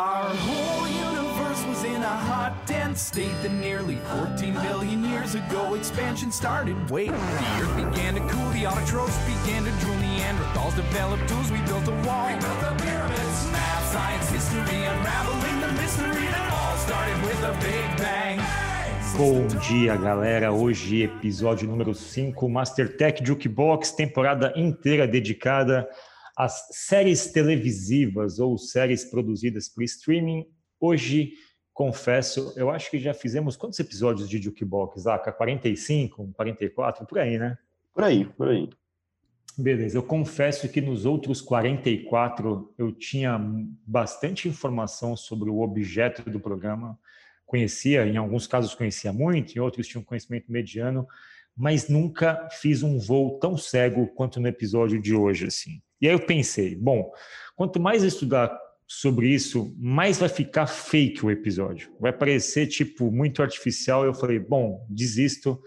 Our whole universe was in a hot, dense state that nearly 14 billion years ago expansion started. Wait, the earth began to cool, the autotrophs began to drool, Neanderthals developed tools, we built a wall. We built the pyramids, math, science, history, unraveling the mystery that all started with a big bang. Bom dia, galera. Hoje, episódio número 5, Mastertech Jukebox, temporada inteira dedicada às séries televisivas ou séries produzidas por streaming. Hoje, confesso, eu acho que já fizemos quantos episódios de Jukebox, Zaka? 45, 44, por aí, né? Por aí, por aí. Beleza, eu confesso que nos outros 44 eu tinha bastante informação sobre o objeto do programa, conhecia, em alguns casos conhecia muito, em outros tinha um conhecimento mediano, mas nunca fiz um voo tão cego quanto no episódio de hoje, assim. E aí eu pensei, bom, quanto mais eu estudar sobre isso, mais vai ficar fake o episódio. Vai parecer, tipo, muito artificial. Eu falei, bom, desisto.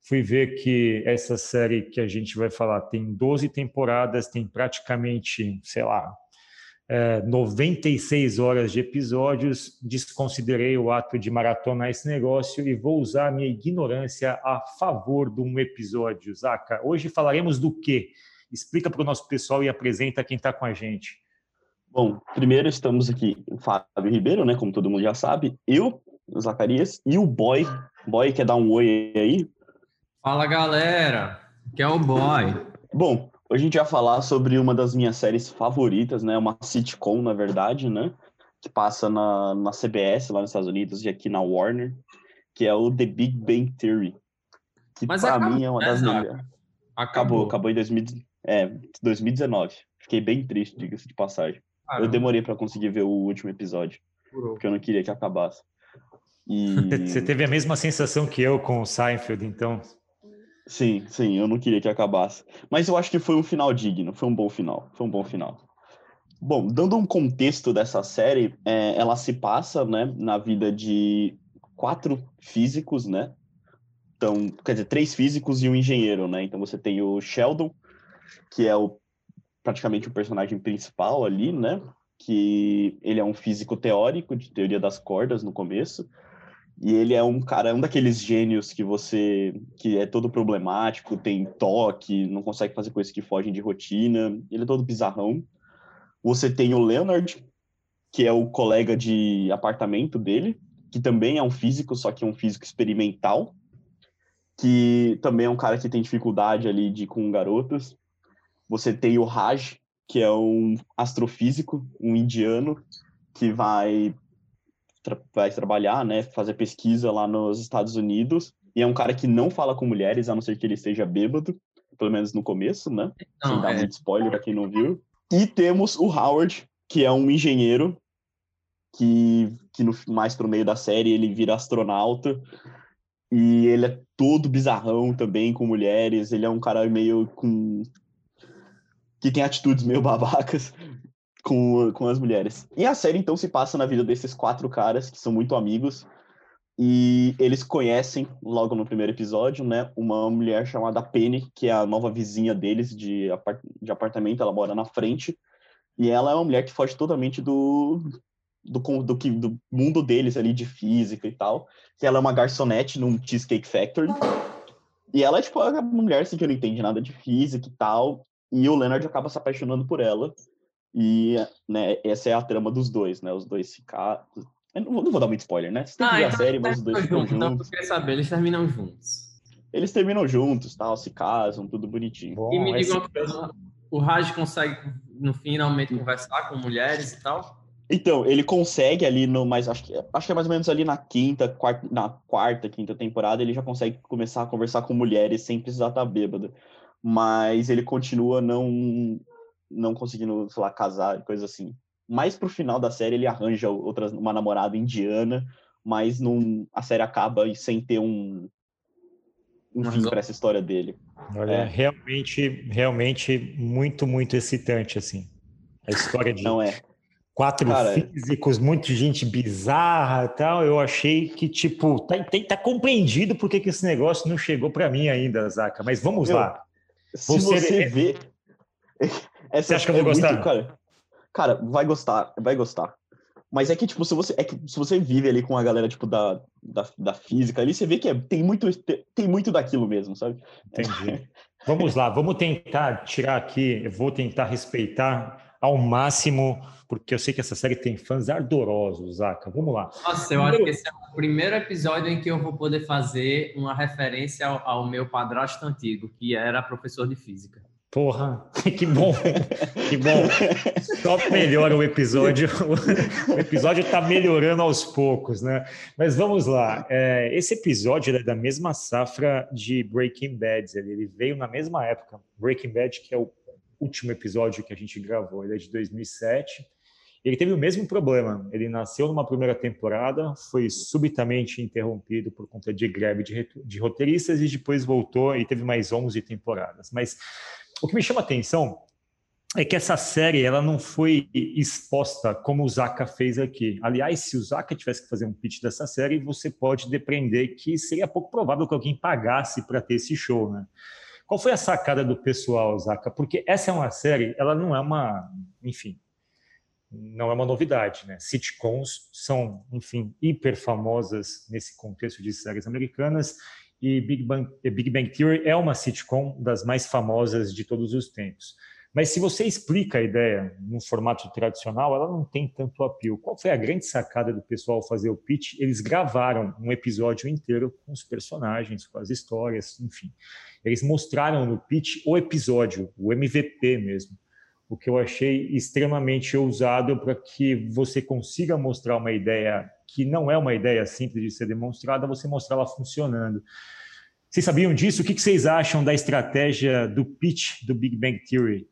Fui ver que essa série que a gente vai falar tem 12 temporadas, tem praticamente, sei lá, é, 96 horas de episódios. Desconsiderei o ato de maratonar esse negócio e vou usar a minha ignorância a favor de um episódio. Zaca, hoje falaremos do quê? Explica para o nosso pessoal e apresenta quem está com a gente. Bom, primeiro estamos aqui o Fábio Ribeiro, né? Como todo mundo já sabe. Eu, o Zacarias, e o Boy. Boy, quer dar um oi aí? Fala, galera. Que é o Boy. Bom, hoje a gente vai falar sobre uma das minhas séries favoritas, né? Uma sitcom, na verdade, né? Que passa na, na CBS, lá nos Estados Unidos, e aqui na Warner, que é o The Big Bang Theory. Que Mas pra acabou, mim é uma né, das Zaca? melhores. Acabou. Acabou, acabou em 2000, é, 2019. Fiquei bem triste, diga-se de passagem. Eu demorei pra conseguir ver o último episódio, porque eu não queria que acabasse. E Você teve a mesma sensação que eu com o Seinfeld, então. sim, sim, eu não queria que acabasse. Mas eu acho que foi um final digno, foi um bom final, foi um bom final. Bom, dando um contexto dessa série, é, ela se passa, né, na vida de quatro físicos, né? Então, quer dizer, três físicos e um engenheiro, né? Então você tem o Sheldon, que é o praticamente o personagem principal ali, né? Que ele é um físico teórico de teoria das cordas no começo. E ele é um cara, um daqueles gênios que você que é todo problemático, tem toque, não consegue fazer coisas que fogem de rotina. Ele é todo bizarrão. Você tem o Leonard, que é o colega de apartamento dele, que também é um físico, só que é um físico experimental, que também é um cara que tem dificuldade ali de com garotas. Você tem o Raj, que é um astrofísico, um indiano, que vai, tra vai trabalhar, né, fazer pesquisa lá nos Estados Unidos, e é um cara que não fala com mulheres, a não ser que ele esteja bêbado, pelo menos no começo, né? Sem Não, dar é, muito spoiler pra quem não viu. E temos o Howard, que é um engenheiro que, que no, mais pro meio da série ele vira astronauta. E ele é todo bizarrão também com mulheres. Ele é um cara meio com. Que tem atitudes meio babacas com, com as mulheres. E a série então se passa na vida desses quatro caras que são muito amigos. E eles conhecem, logo no primeiro episódio, né, uma mulher chamada Penny, que é a nova vizinha deles de, de apartamento, ela mora na frente. E ela é uma mulher que foge totalmente do, do, do, que, do mundo deles ali, de física e tal. Que ela é uma garçonete num Cheesecake Factory. E ela é, tipo, uma mulher assim, que não entende nada de física e tal. E o Leonard acaba se apaixonando por ela. E, né, essa é a trama dos dois, né? Os dois ficar... Eu não, vou- não vou dar muito spoiler, né? Você tem que Ah, ver a então série, eles mas os dois terminam ficam juntos. Então, juntos. eu queria saber, eles terminam juntos. Eles terminam juntos, tal, se casam, tudo bonitinho. Bom, E me esse- diga uma coisa, o Raj consegue, no finalmente, conversar com mulheres e tal? Então, ele consegue ali no mais acho que acho que é mais ou menos ali na quinta, quarta, na quarta, quinta temporada, ele já consegue começar a conversar com mulheres sem precisar estar bêbado. Mas ele continua não não conseguindo, sei lá, casar e coisa assim. Mais pro final da série ele arranja outras uma namorada indiana, mas não a série acaba e sem ter um um fim para essa história dele. Olha, É. realmente, realmente muito, muito excitante, assim. A história de Não é. quatro Cara, físicos, muita gente bizarra e tal. Eu achei que, tipo, tá, tá, tá compreendido porque que esse negócio não chegou para mim ainda, Zaca. Mas vamos Meu, lá. Se Você- você vê. Essa Você acha que eu vou é muito- gostar? cara, cara, vai gostar, vai gostar. Mas é que, tipo, se você, é que, se você vive ali com a galera, tipo, da, da, da física ali, você vê que é, tem, muito, tem muito daquilo mesmo, sabe? Entendi. Vamos lá, vamos tentar tirar aqui, eu vou tentar respeitar ao máximo, porque eu sei que essa série tem fãs ardorosos, Zaca. Vamos lá. Nossa, eu acho que esse é o primeiro episódio em que eu vou poder fazer uma referência ao, ao meu padrasto antigo, que era professor de física. Porra, que bom, que bom. Só melhora o episódio. O episódio está melhorando aos poucos, né? Mas vamos lá. É, esse episódio é da mesma safra de Breaking Bad. Ele veio na mesma época. Breaking Bad, que é o último episódio que a gente gravou, ele é de 2007. Ele teve o mesmo problema. Ele nasceu numa primeira temporada, foi subitamente interrompido por conta de greve de, de roteiristas e depois voltou e teve mais 11 temporadas. Mas o que me chama a atenção é que essa série ela não foi exposta como o Zaka fez aqui. Aliás, se o Zaka tivesse que fazer um pitch dessa série, você pode depreender que seria pouco provável que alguém pagasse para ter esse show, né? Qual foi a sacada do pessoal, Zaka? Porque essa é uma série, ela não é uma, enfim, não é uma novidade, né? Sitcoms são, enfim, hiper famosas nesse contexto de séries americanas e Big Bang, Big Bang Theory é uma sitcom das mais famosas de todos os tempos. Mas se você explica a ideia num formato tradicional, ela não tem tanto apelo. Qual foi a grande sacada do pessoal fazer o pitch? Eles gravaram um episódio inteiro com os personagens, com as histórias, enfim. Eles mostraram no pitch o episódio, o MVP mesmo, o que eu achei extremamente ousado para que você consiga mostrar uma ideia que não é uma ideia simples de ser demonstrada, você mostrar ela funcionando. Vocês sabiam disso? O que vocês acham da estratégia do pitch do Big Bang Theory?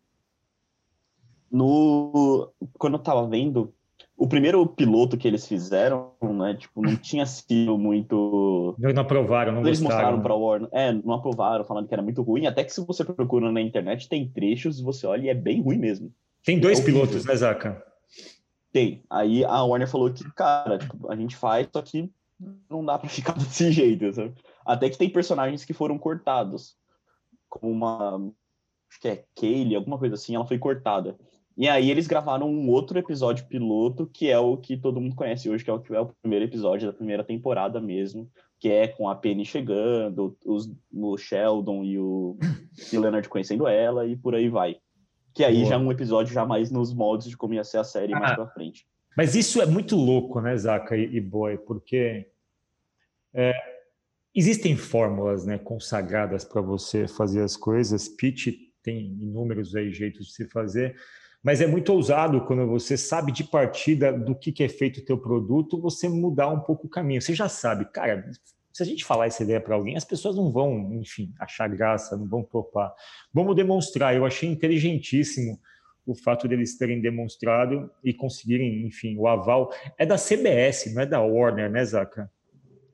No... Quando eu estava vendo, o primeiro piloto que eles fizeram, né, tipo, não tinha sido muito... Não, não aprovaram, não Eles gostaram. mostraram para o Warner, é, não aprovaram, falando que era muito ruim, até que se você procura na internet, tem trechos, você olha e é bem ruim mesmo. Tem dois É pilotos, né, Zaca? Tem. Aí a Warner falou que, cara, tipo, a gente faz, só que não dá pra ficar desse jeito, sabe? Até que tem personagens que foram cortados. Como uma. Acho que é Kaylee, alguma coisa assim, ela foi cortada. E aí eles gravaram um outro episódio piloto, que é o que todo mundo conhece hoje, que é o que é o primeiro episódio da primeira temporada mesmo, que é com a Penny chegando, os, o Sheldon e o, e o Leonard conhecendo ela, e por aí vai. Que aí Boa. já é um episódio já mais nos moldes de como ia ser a série mais Ah. pra frente. Mas isso é muito louco, né, Zaca e, e Boy? Porque é, existem fórmulas né, consagradas para você fazer as coisas. Pitch tem inúmeros aí jeitos de se fazer, mas é muito ousado quando você sabe de partida do que, que é feito o teu produto, você mudar um pouco o caminho. Você já sabe, cara, se a gente falar essa ideia para alguém, as pessoas não vão, enfim, achar graça, não vão topar. Vamos demonstrar. Eu achei inteligentíssimo o fato deles terem demonstrado e conseguirem, enfim, o aval. É da CBS, não é da Warner, né, Zaca?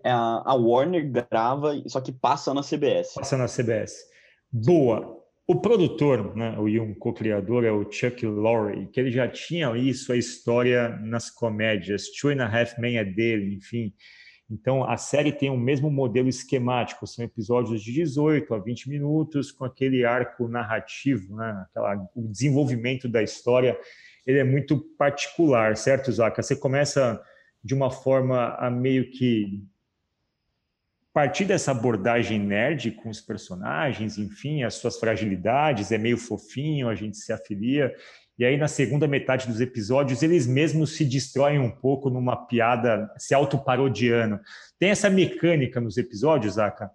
É, a, a Warner grava, só que passa na CBS. Passa na CBS. Boa. O produtor, né, o um co-criador, é o Chuck Lorre, que ele já tinha isso, a história nas comédias. Two and a Half Men é dele, enfim. Então, a série tem o mesmo modelo esquemático, são episódios de 18 a 20 minutos, com aquele arco narrativo, né? Aquela, o desenvolvimento da história, ele é muito particular, certo, Zaca? Você começa de uma forma a meio que partir dessa abordagem nerd com os personagens, enfim, as suas fragilidades, é meio fofinho, a gente se afilia, e aí, na segunda metade dos episódios, eles mesmos se destroem um pouco numa piada se autoparodiando. Tem essa mecânica nos episódios, Aka?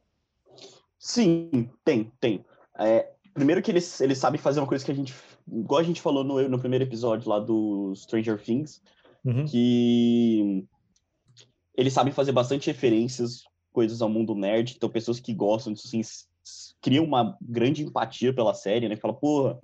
Sim, tem, tem. É, primeiro que eles, eles sabem fazer uma coisa que a gente. Igual a gente falou no, no primeiro episódio lá do Stranger Things, Uhum. que eles sabem fazer bastante referências, coisas ao mundo nerd, então pessoas que gostam disso, assim, criam uma grande empatia pela série, né? Fala, porra,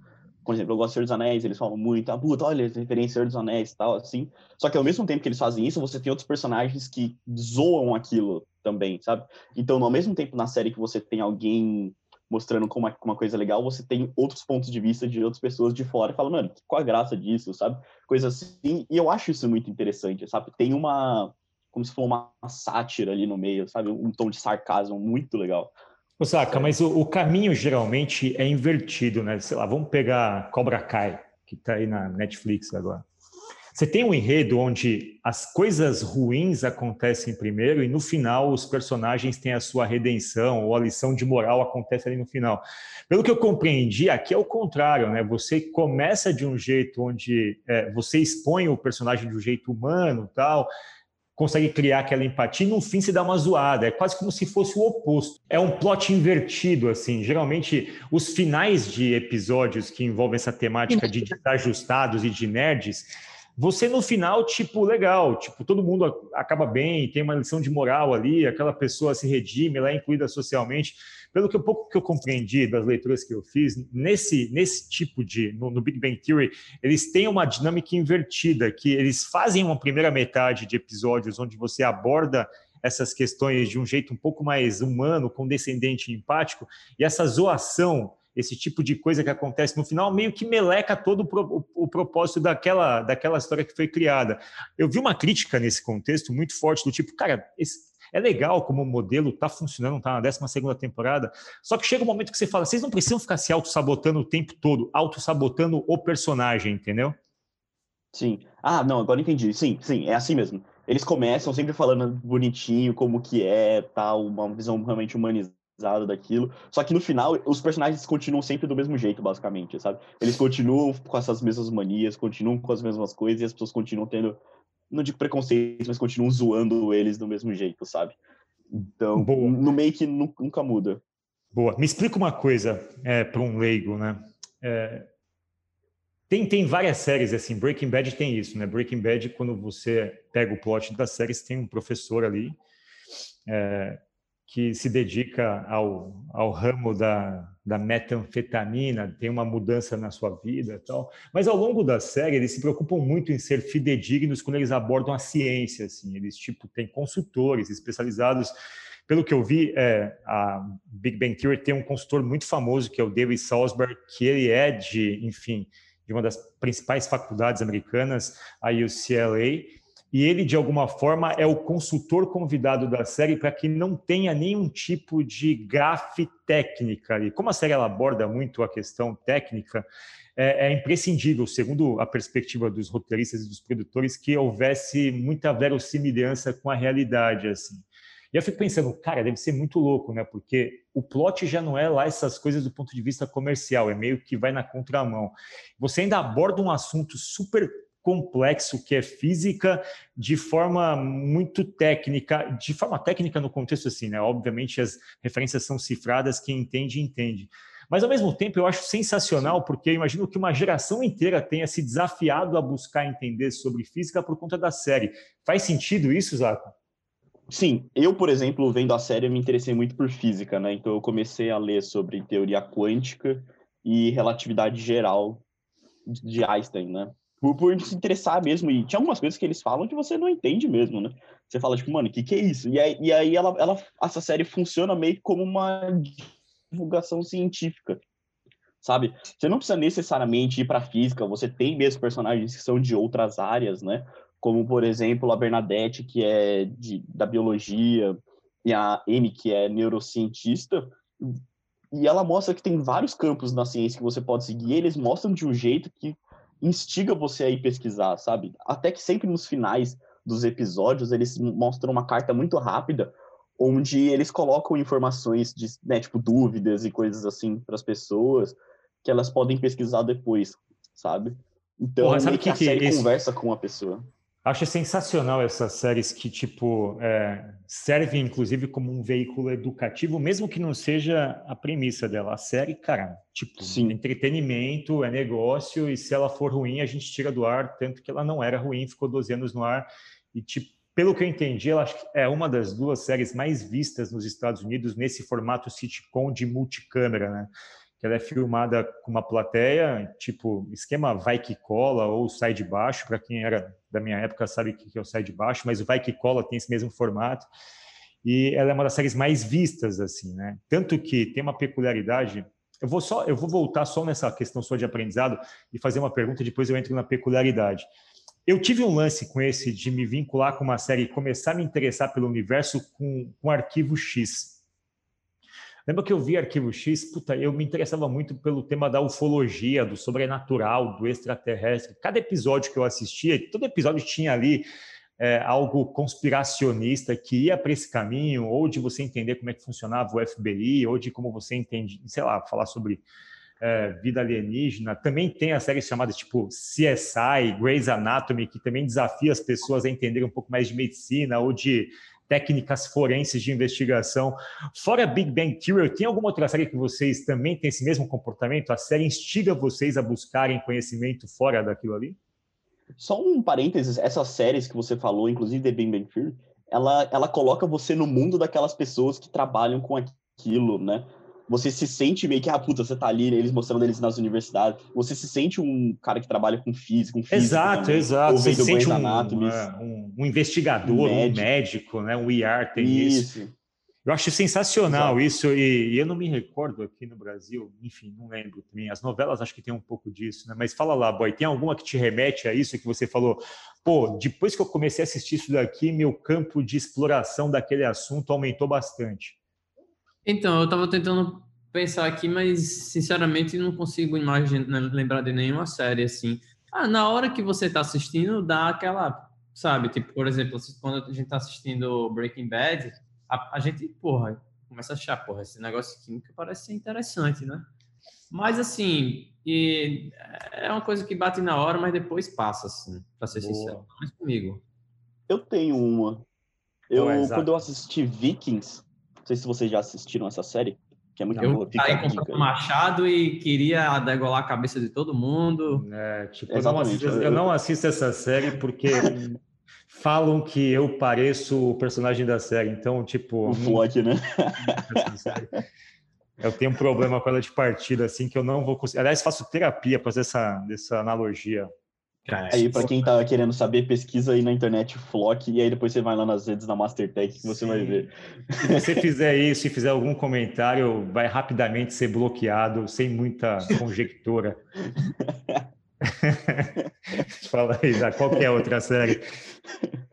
por exemplo, eu gosto do Senhor dos Anéis, eles falam muito, ah, puta, olha, referência Senhor dos Anéis e tal, assim. Só que ao mesmo tempo que eles fazem isso, você tem outros personagens que zoam aquilo também, sabe? Então, ao mesmo tempo na série que você tem alguém mostrando como uma coisa legal, você tem outros pontos de vista de outras pessoas de fora e fala, mano, qual a graça disso, sabe? Coisa assim. E eu acho isso muito interessante, sabe? Tem uma, como se fosse uma sátira ali no meio, sabe? Um tom de sarcasmo muito legal. Ô, Saca, mas o, o caminho geralmente é invertido, né? Sei lá, vamos pegar Cobra Kai, que tá aí na Netflix agora. Você tem um enredo onde as coisas ruins acontecem primeiro e no final os personagens têm a sua redenção ou a lição de moral acontece ali no final. Pelo que eu compreendi, aqui é o contrário, né? Você começa de um jeito onde é, você expõe o personagem de um jeito humano, tal, consegue criar aquela empatia e no fim se dá uma zoada. É quase como se fosse o oposto. É um plot invertido, assim. Geralmente, os finais de episódios que envolvem essa temática de desajustados e de nerds você no final, tipo, legal, tipo, todo mundo acaba bem, tem uma lição de moral ali, aquela pessoa se redime, ela é incluída socialmente. Pelo que pouco que eu compreendi das leituras que eu fiz, nesse, nesse tipo de, no, no Big Bang Theory, eles têm uma dinâmica invertida, que eles fazem uma primeira metade de episódios onde você aborda essas questões de um jeito um pouco mais humano, condescendente e empático, e essa zoação esse tipo de coisa que acontece no final meio que meleca todo o, pro, o, propósito daquela, daquela história que foi criada. Eu vi uma crítica nesse contexto muito forte do tipo, cara, esse, é legal como o modelo está funcionando, está na 12 segunda temporada, só que chega um momento que você fala, vocês não precisam ficar se auto-sabotando o tempo todo, auto-sabotando o personagem, entendeu? Sim. Ah, não, agora entendi. Sim, sim, é assim mesmo. Eles começam sempre falando bonitinho, como que é, tal, uma visão realmente humanizada daquilo. Só que no final, os personagens continuam sempre do mesmo jeito, basicamente, sabe? Eles continuam com essas mesmas manias, continuam com as mesmas coisas e as pessoas continuam tendo, não digo preconceito, mas continuam zoando eles do mesmo jeito, sabe? Então, Boa. no meio que nunca muda. Boa. Me explica uma coisa é, para um leigo, né? É, tem, tem várias séries, assim, Breaking Bad tem isso, né? Breaking Bad, quando você pega o plot da série, você tem um professor ali, é, que se dedica ao, ao ramo da, da metanfetamina, tem uma mudança na sua vida e tal. Mas ao longo da série, eles se preocupam muito em ser fidedignos quando eles abordam a ciência. Assim. Eles tipo têm consultores especializados. Pelo que eu vi, é, a Big Bang Theory tem um consultor muito famoso, que é o David Salzberg, que ele é de, enfim, de uma das principais faculdades americanas, a UCLA, e ele, de alguma forma, é o consultor convidado da série para que não tenha nenhum tipo de gafe técnica. E como a série ela aborda muito a questão técnica, é, é, imprescindível, segundo a perspectiva dos roteiristas e dos produtores, que houvesse muita verossimilhança com a realidade. assim. E eu fico pensando, cara, deve ser muito louco, né? Porque o plot já não é lá essas coisas do ponto de vista comercial, é meio que vai na contramão. Você ainda aborda um assunto super complexo que é física de forma muito técnica, de forma técnica no contexto assim, né? Obviamente as referências são cifradas, quem entende, entende. Mas ao mesmo tempo eu acho sensacional, porque imagino que uma geração inteira tenha se desafiado a buscar entender sobre física por conta da série. Faz sentido isso, Zaco? Sim, eu, por exemplo, vendo a série, me interessei muito por física, né? Então eu comecei a ler sobre teoria quântica e relatividade geral de Einstein, né? Por, por se interessar mesmo. E tinha algumas coisas que eles falam que você não entende mesmo, né? Você fala, tipo, mano, o que, que é isso? E aí, e aí ela, ela, essa série funciona meio como uma divulgação científica, sabe? Você não precisa necessariamente ir para física, você tem mesmo personagens que são de outras áreas, né? Como, por exemplo, a Bernadette, que é de, da biologia, e a Amy, que é neurocientista. E ela mostra que tem vários campos na ciência que você pode seguir, eles mostram de um jeito que instiga você a ir pesquisar, sabe? Até que sempre nos finais dos episódios eles mostram uma carta muito rápida onde eles colocam informações de, né, tipo, dúvidas e coisas assim para as pessoas que elas podem pesquisar depois, sabe? Então, Porra, sabe que, que a série esse... conversa com a pessoa. Acho sensacional essas séries que, tipo, é, servem, inclusive, como um veículo educativo, mesmo que não seja a premissa dela. A série, cara, tipo, Sim. entretenimento, é negócio, e se ela for ruim, a gente tira do ar, tanto que ela não era ruim, ficou 12 anos no ar, e, tipo, pelo que eu entendi, ela é uma das duas séries mais vistas nos Estados Unidos nesse formato sitcom de multicâmera, né? Que ela é filmada com uma plateia, tipo esquema vai que cola ou sai de baixo, para quem era da minha época sabe que é o sai de baixo, mas o vai que cola tem esse mesmo formato. E ela é uma das séries mais vistas assim, né? Tanto que tem uma peculiaridade, eu vou só eu vou voltar só nessa questão só de aprendizado e fazer uma pergunta, depois eu entro na peculiaridade. Eu tive um lance com esse de me vincular com uma série e começar a me interessar pelo universo com, com Arquivo X Lembra que eu vi Arquivo X? Puta, eu me interessava muito pelo tema da ufologia, do sobrenatural, do extraterrestre. Cada episódio que eu assistia, todo episódio tinha ali é, algo conspiracionista que ia para esse caminho, ou de você entender como é que funcionava o FBI, ou de como você entende, sei lá, falar sobre é, vida alienígena. Também tem a série chamada tipo CSI, Grey's Anatomy, que também desafia as pessoas a entenderem um pouco mais de medicina ou de técnicas forenses de investigação. Fora Big Bang Theory, tem alguma outra série que vocês também têm esse mesmo comportamento? A série instiga vocês a buscarem conhecimento fora daquilo ali? Só um parênteses, essas séries que você falou, inclusive The Big Bang Theory, ela, ela coloca você no mundo daquelas pessoas que trabalham com aquilo, né? Você se sente meio que, ah, puta, você tá ali, eles mostrando eles nas universidades. Você se sente um cara que trabalha com física, um físico. Exato, também, exato. Você se sente um, é, um, um, investigador, um médico. um médico, né? Um IR tem isso. isso. Eu acho sensacional Exato. isso, e, e, eu não me recordo aqui no Brasil, enfim, não lembro também. As novelas acho que tem um pouco disso, né? Mas fala lá, boy, tem alguma que te remete a isso que você falou? Pô, depois que eu comecei a assistir isso daqui, meu campo de exploração daquele assunto aumentou bastante. Então, eu estava tentando pensar aqui, mas sinceramente não consigo imaginar, lembrar de nenhuma série assim. Ah, na hora que você está assistindo, dá aquela, sabe? Tipo, por exemplo, quando a gente está assistindo Breaking Bad, a, a, gente, porra, começa a achar, porra, esse negócio químico parece ser interessante, né? Mas assim, e é uma coisa que bate na hora, mas depois passa, assim, para ser Boa. sincero. Mas comigo. Eu tenho uma. Eu, quando eu assisti Vikings, sei se vocês já assistiram essa série, que é muito eu boa. Fica aí comprando machado e queria degolar a cabeça de todo mundo. É, tipo, eu não, assisto, eu não assisto essa série porque falam que eu pareço o personagem da série. Então, tipo. O Flock, né? Eu tenho um problema com ela de partida, assim, que eu não vou conseguir. Aliás, faço terapia para fazer essa, essa analogia. Cara, aí, para quem tá querendo saber, pesquisa aí na internet Flock e aí depois você vai lá nas redes da Mastertech que você Sim. vai ver. Se você fizer isso e fizer algum comentário, vai rapidamente ser bloqueado, sem muita conjectura. Fala aí, já qualquer outra série.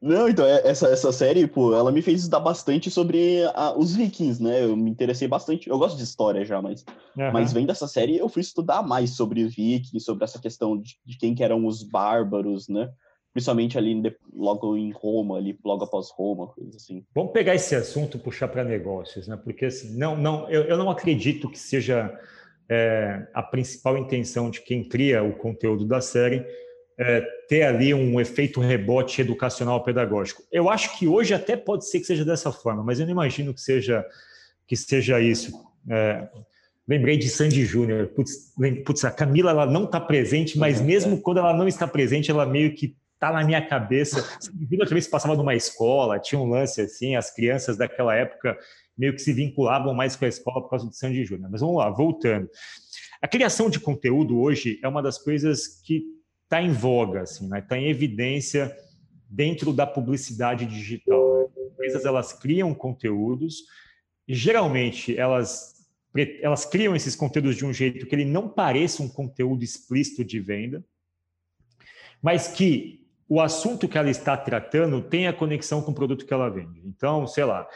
Não, então, é, essa, essa série, pô, ela me fez estudar bastante sobre a, os vikings, né? Eu me interessei bastante. Eu gosto de história já, mas, uhum. mas vendo essa série, eu fui estudar mais sobre os vikings, sobre essa questão de, de quem que eram os bárbaros, né? Principalmente ali logo em Roma, ali logo após Roma, coisa assim. Vamos pegar esse assunto e puxar para negócios, né? Porque assim, não, não, eu, eu não acredito que seja é, a principal intenção de quem cria o conteúdo da série é, ter ali um efeito rebote educacional pedagógico. Eu acho que hoje até pode ser que seja dessa forma, mas eu não imagino que seja que seja isso. É, lembrei de Sandy Júnior. Putz, putz, a Camila ela não está presente, mas uhum, mesmo é. quando ela não está presente, ela meio que está na minha cabeça. Sandy também se passava numa escola, tinha um lance assim, as crianças daquela época meio que se vinculavam mais com a escola por causa de Sandy Júnior. Mas vamos lá, voltando. A criação de conteúdo hoje é uma das coisas que está em voga, assim, está né? Em evidência dentro da publicidade digital. Né? As empresas elas criam conteúdos e geralmente elas elas criam esses conteúdos de um jeito que ele não pareça um conteúdo explícito de venda, mas que o assunto que ela está tratando tenha conexão com o produto que ela vende. Então, sei lá,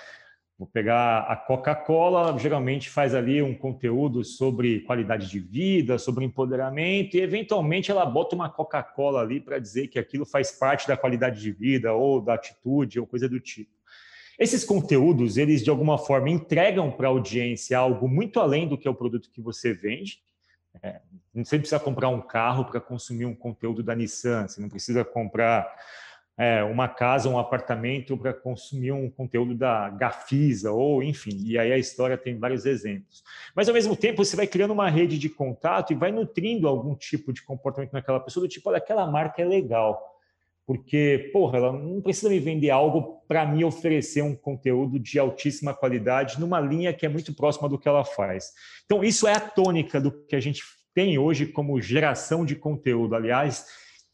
Vou pegar a Coca-Cola, geralmente faz ali um conteúdo sobre qualidade de vida, sobre empoderamento, e eventualmente ela bota uma Coca-Cola ali para dizer que aquilo faz parte da qualidade de vida ou da atitude ou coisa do tipo. Esses conteúdos, eles de alguma forma entregam para a audiência algo muito além do que é o produto que você vende. É, você precisa comprar um carro para consumir um conteúdo da Nissan, você não precisa comprar é, uma casa, um apartamento para consumir um conteúdo da Gafisa, ou enfim, e aí a história tem vários exemplos. Mas ao mesmo tempo você vai criando uma rede de contato e vai nutrindo algum tipo de comportamento naquela pessoa, do tipo, olha, aquela marca é legal. Porque, porra, ela não precisa me vender algo para me oferecer um conteúdo de altíssima qualidade numa linha que é muito próxima do que ela faz. Então, isso é a tônica do que a gente tem hoje como geração de conteúdo. Aliás,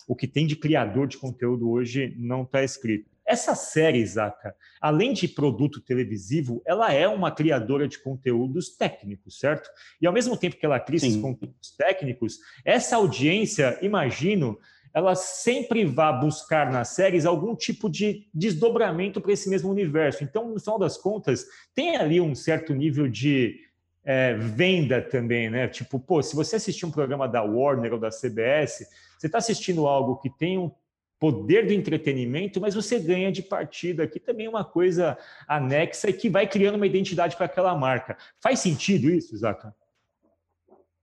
o que tem de criador de conteúdo hoje não está escrito. Essa série, Zaca, além de produto televisivo, ela é uma criadora de conteúdos técnicos, certo? E ao mesmo tempo que ela cria Sim. esses conteúdos técnicos, essa audiência, imagino, ela sempre vá buscar nas séries algum tipo de desdobramento para esse mesmo universo. Então, no final das contas, tem ali um certo nível de é, venda também, né? Tipo, pô, se você assistir um programa da Warner ou da CBS, você está assistindo algo que tem um poder do entretenimento, mas você ganha de partida, que também é uma coisa anexa e que vai criando uma identidade para aquela marca. Faz sentido isso, Zaca?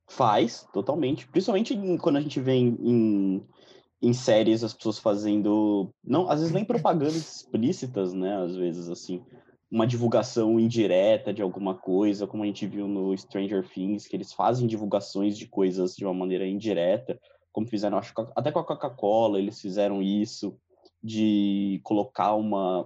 Faz, totalmente. Principalmente quando a gente vê em, em, em, séries as pessoas fazendo, não, às vezes nem propagandas explícitas, né? Às vezes, assim, uma divulgação indireta de alguma coisa, como a gente viu no Stranger Things, que eles fazem divulgações de coisas de uma maneira indireta como fizeram, acho até com a Coca-Cola, eles fizeram isso, de colocar uma,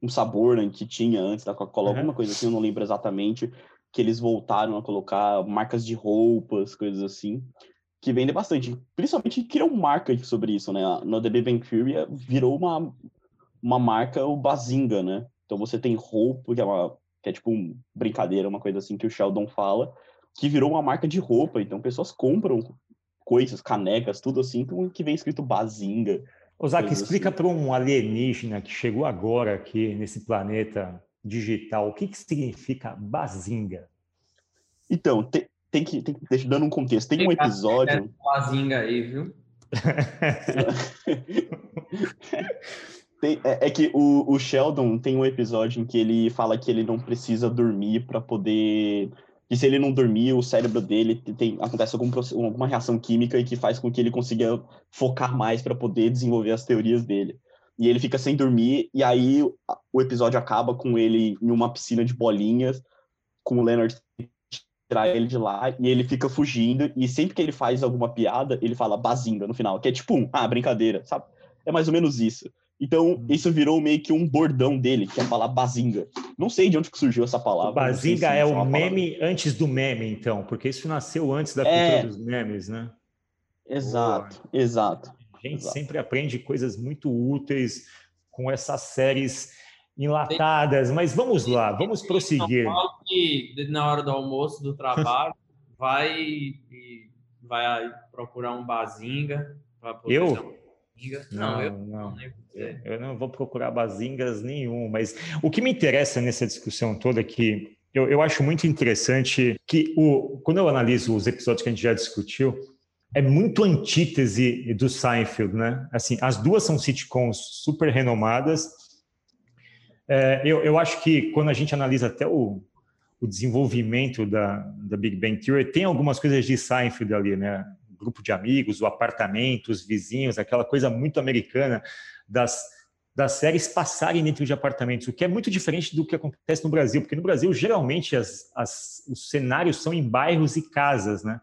um sabor né, que tinha antes da Coca-Cola, uhum. alguma coisa assim, eu não lembro exatamente, que eles voltaram a colocar marcas de roupas, coisas assim, que vendem bastante. Principalmente criam marca sobre isso, né? No The Big Bang virou uma, uma marca, o Bazinga, né? Então você tem roupa, que é, uma, que é tipo uma brincadeira, uma coisa assim que o Sheldon fala, que virou uma marca de roupa. Então pessoas compram coisas, canecas, tudo assim, que vem escrito Bazinga. Osaka, explica assim. para um alienígena que chegou agora aqui nesse planeta digital, o que, que significa Bazinga? Então, tem, tem que, tem, deixa dando um contexto, tem um episódio... Bazinga aí, viu? Tem, é, é, que o, o, Sheldon tem um episódio em que ele fala que ele não precisa dormir para poder que se ele não dormir, o cérebro dele tem, acontece algum, alguma reação química e que faz com que ele consiga focar mais para poder desenvolver as teorias dele. E ele fica sem dormir, e aí o episódio acaba com ele em uma piscina de bolinhas, com o Leonard tirar ele de lá, e ele fica fugindo, e sempre que ele faz alguma piada, ele fala bazinga no final, que é tipo um, ah, brincadeira, sabe? É mais ou menos isso. Então, hum. isso virou meio que um bordão dele, que é falar bazinga. Não sei de onde surgiu essa palavra. Bazinga é o meme palavra. antes do meme, então, porque isso nasceu antes da é... cultura dos memes, né? Exato, Boa. exato. A gente exato. sempre aprende coisas muito úteis com essas séries enlatadas, mas vamos lá, vamos prosseguir. Que na hora do almoço do trabalho vai vai procurar um bazinga. Eu? Não, não, eu não. Eu não vou procurar bazingas nenhum, mas o que me interessa nessa discussão toda é que eu, eu acho muito interessante que o, quando eu analiso os episódios que a gente já discutiu, é muito antítese do Seinfeld, né? Assim, as duas são sitcoms super renomadas. É, eu, eu acho que quando a gente analisa até o, o desenvolvimento da, da Big Bang Theory, tem algumas coisas de Seinfeld ali, né? grupo de amigos, o apartamento, os vizinhos, aquela coisa muito americana das, das séries passarem dentro de apartamentos, o que é muito diferente do que acontece no Brasil, porque no Brasil, geralmente, as, as, os cenários são em bairros e casas, né?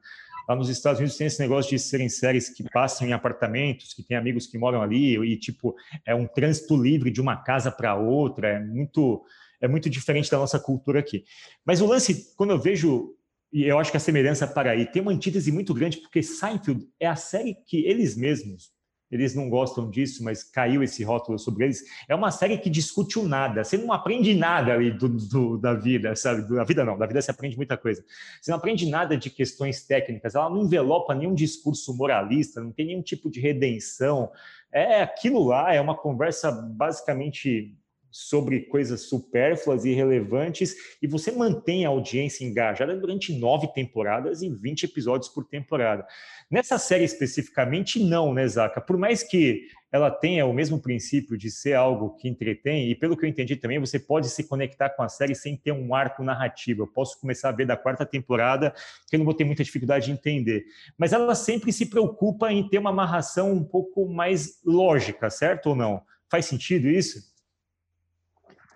Lá nos Estados Unidos tem esse negócio de serem séries que passam em apartamentos, que tem amigos que moram ali, e, tipo, é um trânsito livre de uma casa para outra, é muito é muito diferente da nossa cultura aqui. Mas o lance, quando eu vejo e eu acho que a semelhança para aí tem uma antítese muito grande, porque Seinfeld é a série que eles mesmos, eles não gostam disso, mas caiu esse rótulo sobre eles, é uma série que discute o nada, você não aprende nada ali do, do, da vida, sabe? Da vida não, da vida você aprende muita coisa. Você não aprende nada de questões técnicas, ela não envelopa nenhum discurso moralista, não tem nenhum tipo de redenção, é aquilo lá, é uma conversa basicamente sobre coisas supérfluas e irrelevantes e você mantém a audiência engajada durante nove temporadas e 20 episódios por temporada. Nessa série especificamente, não, né, Zaca? Por mais que ela tenha o mesmo princípio de ser algo que entretém, e pelo que eu entendi também, você pode se conectar com a série sem ter um arco narrativo. Eu posso começar a ver da quarta temporada, que eu não vou ter muita dificuldade de entender. Mas ela sempre se preocupa em ter uma amarração um pouco mais lógica, certo ou não? Faz sentido isso?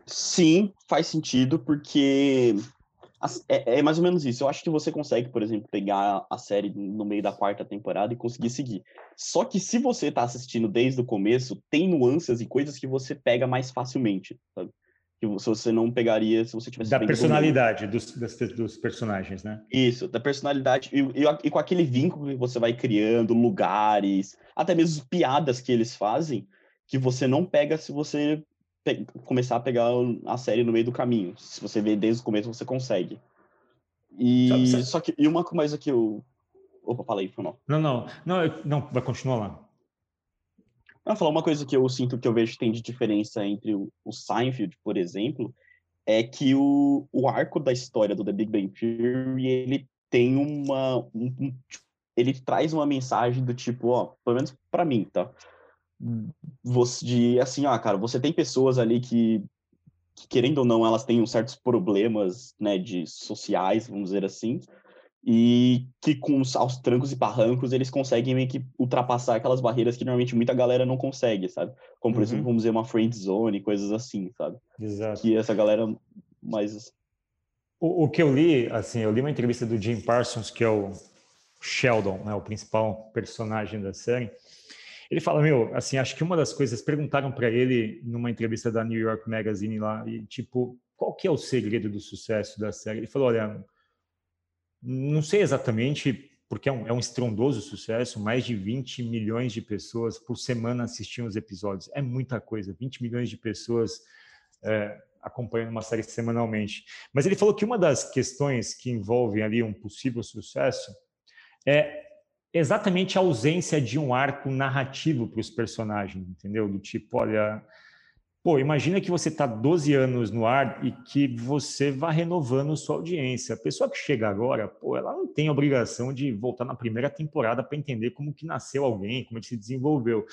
Sim, faz sentido, porque é, é, mais ou menos isso. Eu acho que você consegue, por exemplo, pegar a série no meio da quarta temporada e conseguir seguir. Só que se você está assistindo desde o começo, tem nuances e coisas que você pega mais facilmente, sabe? Que você não pegaria se você tivesse... Da personalidade dos, das, dos personagens, né? Isso, da personalidade e, e, e com aquele vínculo que você vai criando, lugares, até mesmo piadas que eles fazem, que você não pega se você começar a pegar a série no meio do caminho. Se você vê desde o começo, você consegue. E sabe, sabe? só que e uma coisa que eu Opa, fala aí, foi mal. Não, não, não, eu, não, vai continuar lá. Não, falar uma coisa que eu sinto que eu vejo que tem de diferença entre o, o Seinfeld, por exemplo, é que o, o arco da história do The Big Bang Theory, ele tem uma... Um, um, ele traz uma mensagem do tipo, ó, pelo menos para mim, tá? Você, de, assim, ah, cara, você tem pessoas ali que, que, querendo ou não, elas têm certos problemas, né, de sociais, vamos dizer assim, e que com os, aos trancos e barrancos eles conseguem meio que ultrapassar aquelas barreiras que normalmente muita galera não consegue, sabe? Como, por uhum. exemplo, vamos dizer, uma friend zone, coisas assim, sabe? Exato. Que essa galera mais... O, o que eu li, assim, eu li uma entrevista do Jim Parsons, que é o Sheldon, né, o principal personagem da série, ele fala, meu, assim, acho que uma das coisas, perguntaram para ele numa entrevista da New York Magazine lá, e tipo, qual que é o segredo do sucesso da série? Ele falou, olha, não sei exatamente, porque é um, é um, estrondoso sucesso, mais de 20 milhões de pessoas por semana assistiam os episódios. É muita coisa, 20 milhões de pessoas é, acompanhando uma série semanalmente. Mas ele falou que uma das questões que envolvem ali um possível sucesso é exatamente a ausência de um arco narrativo para os personagens, entendeu? Do tipo, olha, Pô, imagina que você está 12 anos no ar e que você vai renovando sua audiência. A pessoa que chega agora, pô, ela não tem obrigação de voltar na primeira temporada para entender como que nasceu alguém, como ele se desenvolveu.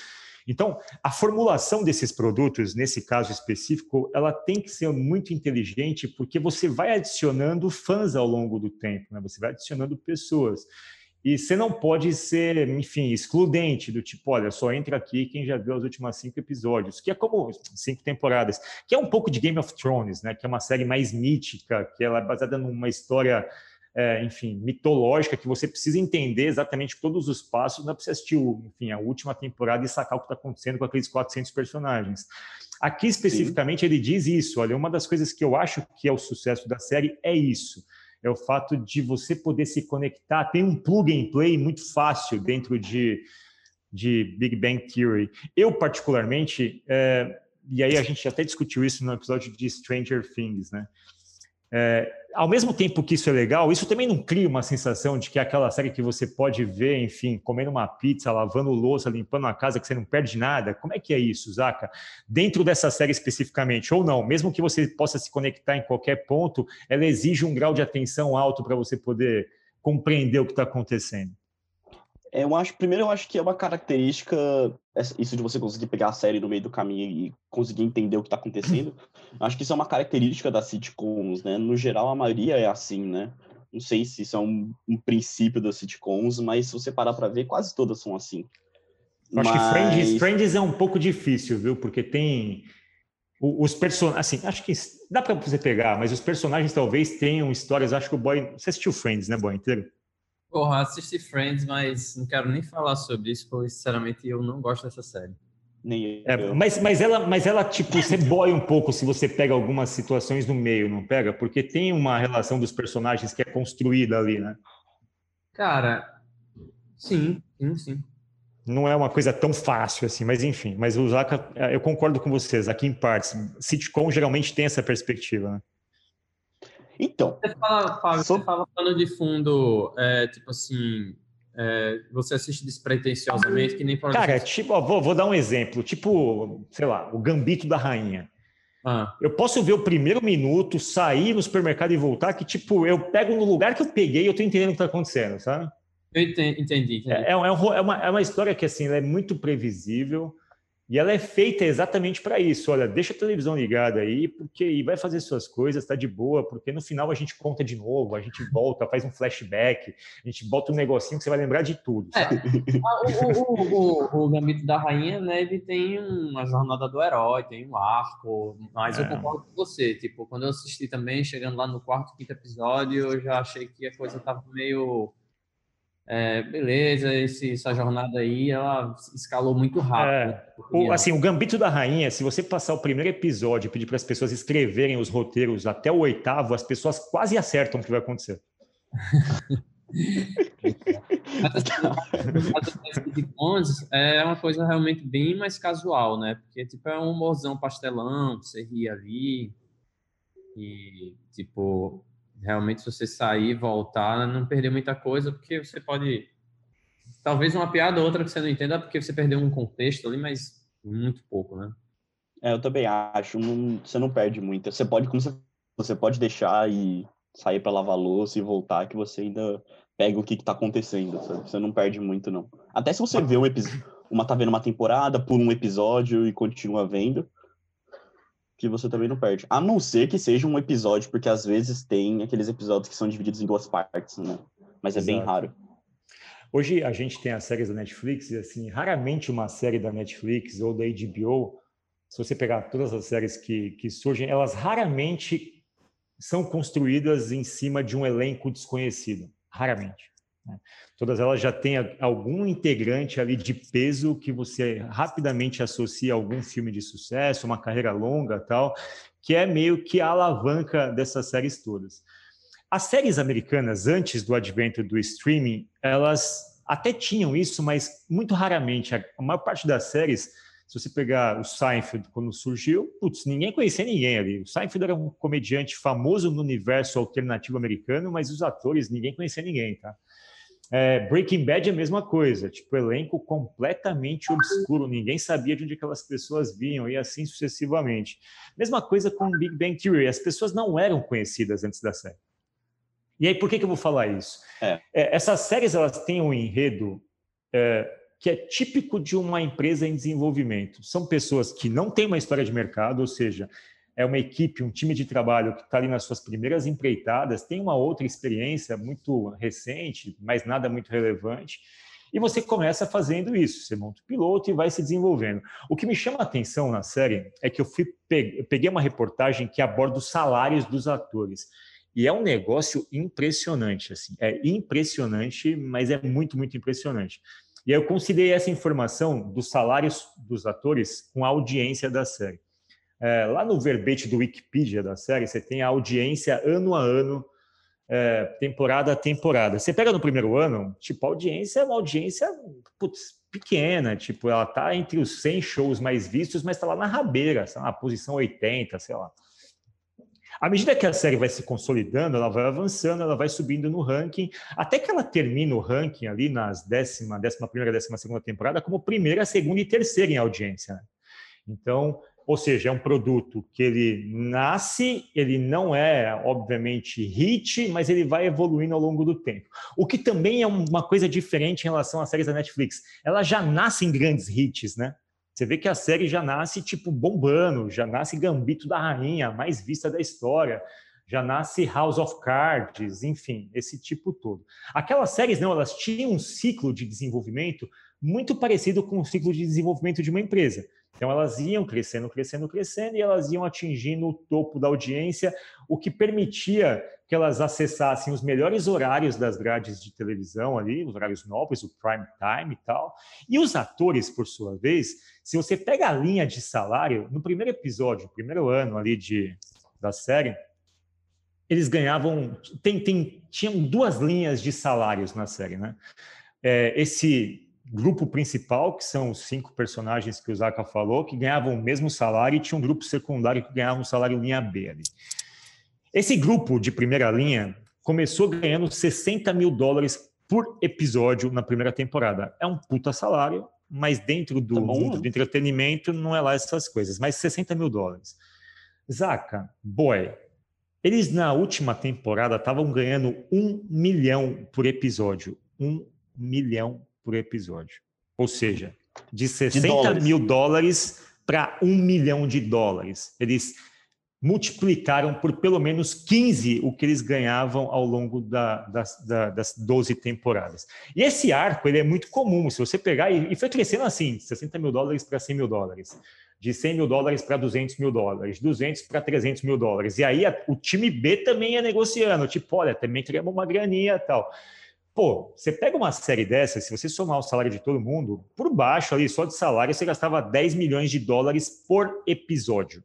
Então, a formulação desses produtos, nesse caso específico, ela tem que ser muito inteligente, porque você vai adicionando fãs ao longo do tempo, né? Você vai adicionando pessoas. E você não pode ser, enfim, excludente do tipo, olha, só entra aqui quem já viu os últimos cinco episódios, que é como cinco temporadas, que é um pouco de Game of Thrones, né? Que é uma série mais mítica, que ela é baseada numa história, é, enfim, mitológica, que você precisa entender exatamente todos os passos, não precisa assistir, enfim, a última temporada e sacar o que está acontecendo com aqueles 400 personagens. Aqui especificamente Sim. ele diz isso, olha, uma das coisas que eu acho que é o sucesso da série é isso é o fato de você poder se conectar. Tem um plug and play muito fácil dentro de, de Big Bang Theory. Eu, particularmente, é, e aí a gente até discutiu isso no episódio de Stranger Things, né? É, ao mesmo tempo que isso é legal, isso também não cria uma sensação de que é aquela série que você pode ver, enfim, comendo uma pizza, lavando louça, limpando a casa, que você não perde nada. Como é que é isso, Zaca? Dentro dessa série especificamente, ou não, mesmo que você possa se conectar em qualquer ponto, ela exige um grau de atenção alto para você poder compreender o que está acontecendo. É, eu acho, primeiro, eu acho que é uma característica, isso de você conseguir pegar a série no meio do caminho e conseguir entender o que está acontecendo. acho que isso é uma característica das sitcoms, né? No geral, a maioria é assim, né? Não sei se isso é um, um princípio das sitcoms, mas se você parar para ver, quase todas são assim. Eu acho mas... que Friends, Friends é um pouco difícil, viu? Porque tem os personagens, assim, acho que dá para você pegar, mas os personagens talvez tenham histórias. Acho que o Boy, você assistiu Friends, né, Boy inteiro? Porra, assisti Friends, mas não quero nem falar sobre isso, porque sinceramente eu não gosto dessa série. Nem é, mas, mas ela, mas ela, tipo, você boia um pouco se você pega algumas situações no meio, não pega? Porque tem uma relação dos personagens que é construída ali, né? Cara, sim, sim, sim. Não é uma coisa tão fácil assim, mas enfim. Mas o Zaka, eu concordo com vocês, aqui em partes. Sitcom geralmente tem essa perspectiva, né? Então. Você fala, Fábio, você fala pano de fundo, é, tipo assim, é, você assiste despretensiosamente, que nem por Cara, exemplo... tipo, ó, vou, vou dar um exemplo. Tipo, sei lá, o Gambito da Rainha. Ah. Eu posso ver o primeiro minuto, sair no supermercado e voltar, que tipo, eu pego no lugar que eu peguei e eu tô entendendo o que tá acontecendo, sabe? Eu entendi. entendi, entendi. É, é, é, uma, é uma história que, assim, é muito previsível. E ela é feita exatamente para isso. Olha, deixa a televisão ligada aí, porque e vai fazer suas coisas, tá de boa, porque no final a gente conta de novo, a gente volta, faz um flashback, a gente bota um negocinho que você vai lembrar de tudo. É, o, o, o, o, Gambito da Rainha, né, ele tem uma jornada do herói, tem um arco, mas é. eu concordo com você. Tipo, quando eu assisti também, chegando lá no quarto, quinto episódio, eu já achei que a coisa tava meio é, beleza, esse, essa jornada aí, ela escalou muito rápido. É, o, assim, o Gambito da Rainha, se você passar o primeiro episódio e pedir para as pessoas escreverem os roteiros até o oitavo, as pessoas quase acertam o que vai acontecer. Mas, é uma coisa realmente bem mais casual, né? Porque, tipo, é um humorzão pastelão, você ri ali. E, tipo, realmente se você sair, voltar, não perder muita coisa, porque você pode talvez uma piada ou outra que você não entenda porque você perdeu um contexto ali, mas Muito pouco, né? É, eu também acho. Não, você não perde muito. Você pode, como você, você pode deixar e sair para lavar louça e voltar, que você ainda pega o que, que tá acontecendo. Sabe? Você não perde muito, não. Até se você vê um episódio, uma tá vendo uma temporada por um episódio e continua vendo, que você também não perde. A não ser que seja um episódio, porque às vezes tem aqueles episódios que são divididos em duas partes, né? Mas é Exato. bem raro. Hoje a gente tem as séries da Netflix e assim, raramente uma série da Netflix ou da HBO, se você pegar todas as séries que, que surgem, elas raramente são construídas em cima de um elenco desconhecido. Raramente. Né? Todas elas já têm algum integrante ali de peso que você rapidamente associa a algum filme de sucesso, uma carreira longa tal, que é meio que a alavanca dessas séries todas. As séries americanas, antes do advento do streaming, elas até tinham isso, mas muito raramente. A maior parte das séries, se você pegar o Seinfeld quando surgiu, putz, ninguém conhecia ninguém ali. O Seinfeld era um comediante famoso no universo alternativo americano, mas os atores, ninguém conhecia ninguém, tá? É, Breaking Bad é a mesma coisa, tipo, elenco completamente obscuro, ninguém sabia de onde aquelas pessoas vinham e assim sucessivamente. Mesma coisa com Big Bang Theory, as pessoas não eram conhecidas antes da série. E aí, por que, que eu vou falar isso? É. É, essas séries elas têm um enredo é, que é típico de uma empresa em desenvolvimento. São pessoas que não têm uma história de mercado, ou seja, é uma equipe, um time de trabalho que está ali nas suas primeiras empreitadas, tem uma outra experiência muito recente, mas nada muito relevante. E você começa fazendo isso, você monta o piloto e vai se desenvolvendo. O que me chama a atenção na série é que eu, fui, peguei uma reportagem que aborda os salários dos atores. E é um negócio impressionante, assim. É impressionante, mas é muito, muito impressionante. E eu considerei essa informação dos salários dos atores com a audiência da série. É, lá no verbete do Wikipedia da série, você tem a audiência ano a ano, é, temporada a temporada. Você pega no primeiro ano, tipo, a audiência é uma audiência putz, pequena, tipo, ela tá entre os 100 shows mais vistos, mas está lá na rabeira, na posição 80, sei lá. À medida que a série vai se consolidando, ela vai avançando, ela vai subindo no ranking, até que ela termina o ranking ali nas décima, décima primeira, décima segunda temporada como primeira, segunda e terceira em audiência. Né? Então, ou seja, é um produto que ele nasce, ele não é, obviamente, hit, mas ele vai evoluindo ao longo do tempo. O que também é uma coisa diferente em relação às séries da Netflix. Ela já nasce em grandes hits, né? Você vê que a série já nasce, tipo, bombando, já nasce Gambito da Rainha, mais vista da história já nasce House of Cards, enfim, esse tipo todo. Aquelas séries não, elas tinham um ciclo de desenvolvimento muito parecido com o ciclo de desenvolvimento de uma empresa. Então, elas iam crescendo, crescendo, crescendo, e elas iam atingindo o topo da audiência, o que permitia que elas acessassem os melhores horários das grades de televisão ali, os horários nobres, o prime time e tal. E os atores, por sua vez, se você pega a linha de salário, no primeiro episódio, primeiro ano ali de, da série, eles ganhavam. Tem, tem, tinham duas linhas de salários na série, né? É, esse grupo principal, que são os cinco personagens que o Zaka falou, que ganhavam o mesmo salário, e tinha um grupo secundário que ganhava um salário linha B ali. Esse grupo de primeira linha começou ganhando 60 mil dólares por episódio na primeira temporada. É um puta salário, mas dentro do tá mundo do entretenimento não é lá essas coisas. Mas 60 mil dólares. Zaka, boy, eles na última temporada estavam ganhando um milhão por episódio. Um milhão por episódio. Ou seja, de 60 de dólares. mil dólares para um milhão de dólares. Eles multiplicaram por pelo menos 15 o que eles ganhavam ao longo da, das, da, das 12 temporadas. E esse arco ele é muito comum, se você pegar, e, e foi crescendo assim, 60 mil dólares para 100 mil dólares, de 100 mil dólares para 200 mil dólares, 200 para 300 mil dólares. E aí a, o time B também ia negociando, tipo, olha, também queremos uma graninha e tal. Pô, você pega uma série dessa, se você somar o salário de todo mundo, por baixo ali, só de salário, você gastava 10 milhões de dólares por episódio.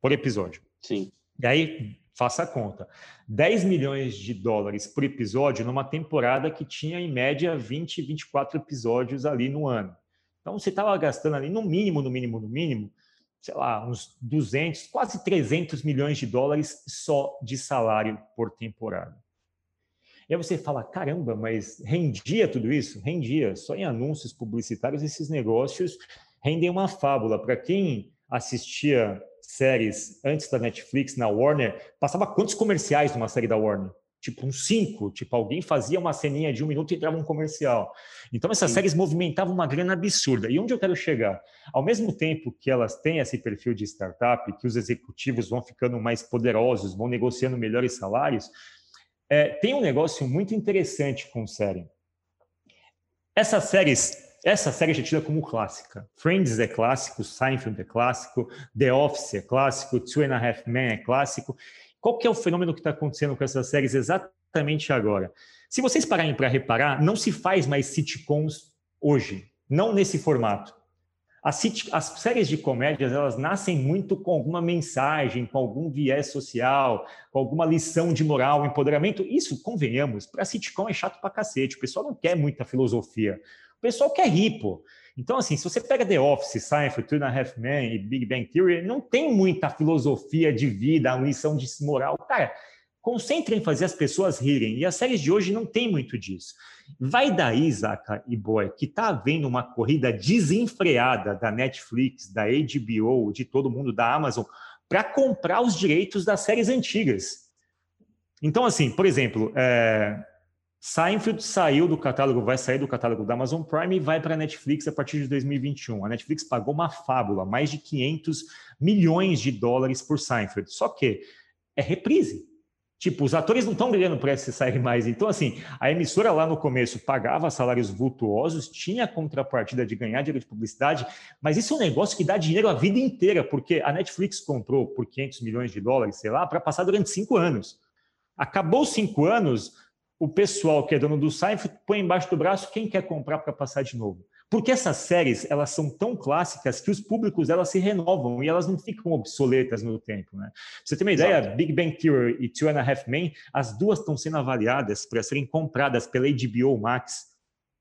Por episódio. Sim. E aí, faça a conta. 10 milhões de dólares por episódio numa temporada que tinha, em média, 20, 24 episódios ali no ano. Então, você estava gastando ali, no mínimo, no mínimo, no mínimo, sei lá, uns 200, quase 300 milhões de dólares só de salário por temporada. E aí você fala, caramba, mas rendia tudo isso? Rendia. Só em anúncios publicitários esses negócios rendem uma fábula. Para quem assistia séries antes da Netflix, na Warner, passava quantos comerciais numa série da Warner? Tipo, uns cinco. Tipo, alguém fazia uma ceninha de um minuto e entrava um comercial. Então, essas Sim. séries movimentavam uma grana absurda. E onde eu quero chegar? Ao mesmo tempo que elas têm esse perfil de startup, que os executivos vão ficando mais poderosos, vão negociando melhores salários, é, tem um negócio muito interessante com série. Essas séries essa série é tida como clássica. Friends é clássico, Seinfeld é clássico, The Office é clássico, Two and a Half Men é clássico. Qual que é o fenômeno que está acontecendo com essas séries exatamente agora? Se vocês pararem para reparar, não se faz mais sitcoms hoje, não nesse formato. As, as, séries de comédias elas nascem muito com alguma mensagem, com algum viés social, com alguma lição de moral, empoderamento. Isso, convenhamos, para sitcom é chato para cacete. O pessoal não quer muita filosofia. O pessoal quer rir, pô. Então, assim, se você pega The Office, Seinfeld, Two and a Half Men e Big Bang Theory, não tem muita filosofia de vida, lição de moral. Cara, concentre em fazer as pessoas rirem. E as séries de hoje não tem muito disso. Vai daí, Zaka e Boy, que está havendo uma corrida desenfreada da Netflix, da HBO, de todo mundo, da Amazon, para comprar os direitos das séries antigas. Então, assim, por exemplo, é, Seinfeld saiu do catálogo, vai sair do catálogo da Amazon Prime e vai para a Netflix a partir de 2021. A Netflix pagou uma fábula, mais de 500 milhões de dólares por Seinfeld. Só que é reprise. Tipo, os atores não estão ganhando por essa série mais. Então, assim, a emissora lá no começo pagava salários vultuosos, tinha a contrapartida de ganhar dinheiro de publicidade, mas isso é um negócio que dá dinheiro a vida inteira, porque a Netflix comprou por 500 milhões de dólares, sei lá, para passar durante cinco anos. Acabou cinco anos, o pessoal que é dono do site põe embaixo do braço quem quer comprar para passar de novo. Porque essas séries, elas são tão clássicas que os públicos, elas se renovam e elas não ficam obsoletas no tempo, né? Pra você ter uma Exato. ideia, Big Bang Theory e Two and a Half Men, as duas estão sendo avaliadas para serem compradas pela HBO Max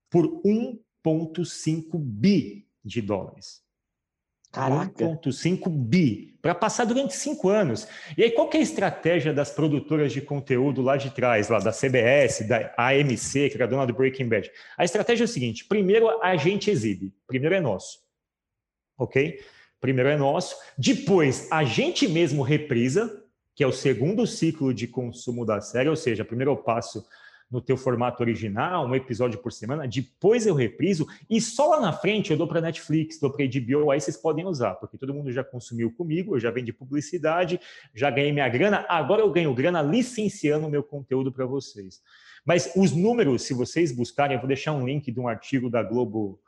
por 1,5 bi de dólares. Caraca. 1,5 bi, para passar durante cinco anos. E aí, qual é a estratégia das produtoras de conteúdo lá de trás, lá da CBS, da AMC, que era dona do Breaking Bad? A estratégia é o seguinte: primeiro a gente exibe, primeiro é nosso. Ok? Primeiro é nosso. Depois, a gente mesmo reprisa, que é o segundo ciclo de consumo da série, ou seja, primeiro eu passo no teu formato original, um episódio por semana, depois eu repriso e só lá na frente eu dou para Netflix, dou para HBO, aí vocês podem usar, porque todo mundo já consumiu comigo, eu já vendi publicidade, já ganhei minha grana, agora eu ganho grana licenciando o meu conteúdo para vocês. Mas os números, se vocês buscarem, eu vou deixar um link de um artigo da Globo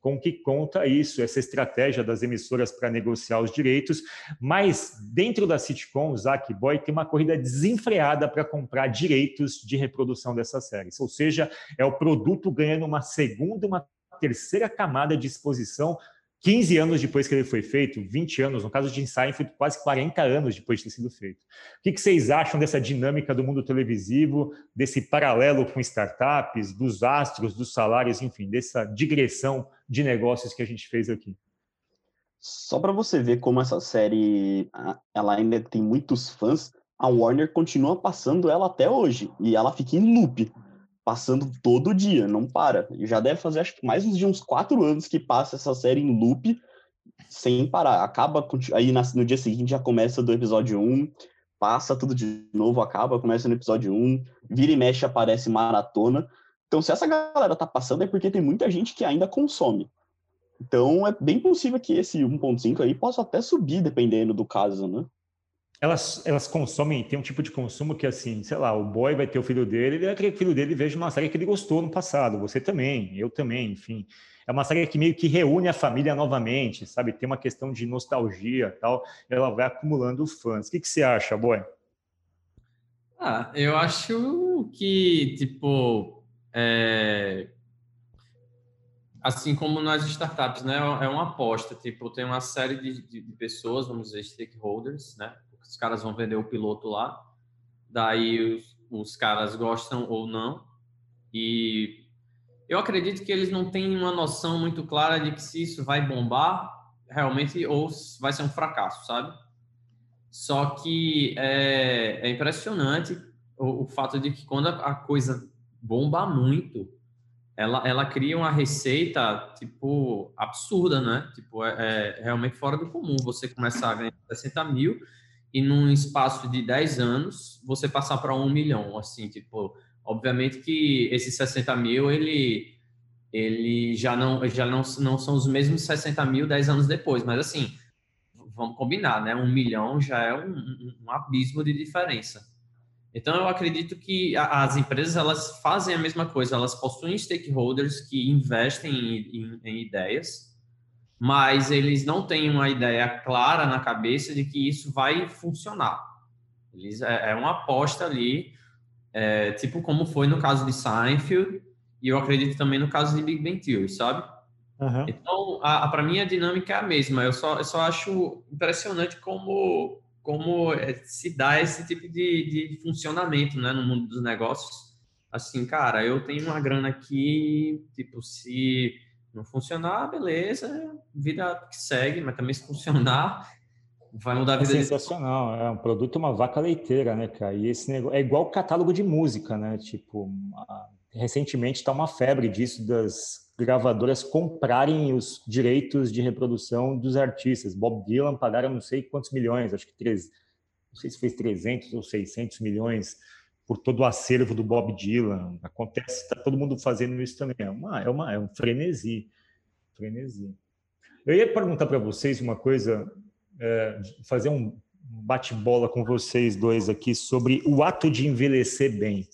Com que conta isso, essa estratégia das emissoras para negociar os direitos, mas dentro da sitcom, o Zack Boy tem uma corrida desenfreada para comprar direitos de reprodução dessas séries, ou seja, é o produto ganhando uma segunda, uma terceira camada de exposição 15 anos depois que ele foi feito, 20 anos, no caso de Seinfeld, quase 40 anos depois de ter sido feito. O que, vocês acham dessa dinâmica do mundo televisivo, desse paralelo com startups, dos astros, dos salários, enfim, dessa digressão de negócios que a gente fez aqui? Só para você ver como essa série ela ainda tem muitos fãs, a Warner continua passando ela até hoje e ela fica em loop passando todo dia, não para. Já deve fazer, acho que mais de uns quatro anos que passa essa série em loop, sem parar. Acaba, aí no dia seguinte já começa do episódio 1, passa tudo de novo, acaba, começa no episódio 1, vira e mexe, aparece maratona. Então, se essa galera tá passando, é porque tem muita gente que ainda consome. Então, é bem possível que esse 1.5 aí possa até subir, dependendo do caso, né? Elas, elas consomem, tem um tipo de consumo que, assim, sei lá, o boy vai ter o filho dele, ele vai querer que o filho dele veja uma série que ele gostou no passado, você também, eu também, enfim. É uma série que meio que reúne a família novamente, sabe? Tem uma questão de nostalgia tal, ela vai acumulando fãs. O que, que você acha, boy? Ah, eu acho que, tipo, é... assim como nas startups, né? É uma aposta, tipo, tem uma série de, de, de pessoas, vamos dizer, stakeholders, né? Os caras vão vender o piloto lá, daí os, os caras gostam ou não, e eu acredito que eles não têm uma noção muito clara de que se isso vai bombar realmente ou vai ser um fracasso, sabe? Só que é, é impressionante o, o, fato de que quando a, a coisa bomba muito, ela, ela cria uma receita, tipo, absurda, né? Tipo, é, é realmente fora do comum. Você começar a ganhar 60 mil e num espaço de 10 anos, você passar para um milhão, assim, tipo... Obviamente que esses 60 mil, ele, ele já, não, já não, não são os mesmos 60 mil 10 anos depois, mas assim, vamos combinar, né? Um milhão já é um, um abismo de diferença. Então, eu acredito que as empresas elas fazem a mesma coisa, elas possuem stakeholders que investem em, em, em ideias, mas eles não têm uma ideia clara na cabeça de que isso vai funcionar. Eles, é, é uma aposta ali, é, tipo como foi no caso de Seinfeld, e eu acredito também no caso de Big Bang Theory, sabe? Uhum. Então, para mim, a dinâmica é a mesma. Eu só, eu só acho impressionante como como é, se dá esse tipo de, de funcionamento né, no mundo dos negócios. Assim, cara, eu tenho uma grana aqui, tipo, se não funcionar, beleza, vida que segue, mas também se funcionar, vai mudar a vida. É sensacional, é um produto, uma vaca leiteira, né, cara? E esse negócio é igual catálogo de música, né? Tipo, recentemente está uma febre disso das gravadoras comprarem os direitos de reprodução dos artistas. Bob Dylan pagaram não sei quantos milhões, acho que três, não sei se fez 300 ou 600 milhões por todo o acervo do Bob Dylan. Acontece, está todo mundo fazendo isso também. É, uma, é, uma, é um frenesi. frenesi. Eu ia perguntar para vocês uma coisa, é, fazer um bate-bola com vocês dois aqui sobre o ato de envelhecer bem.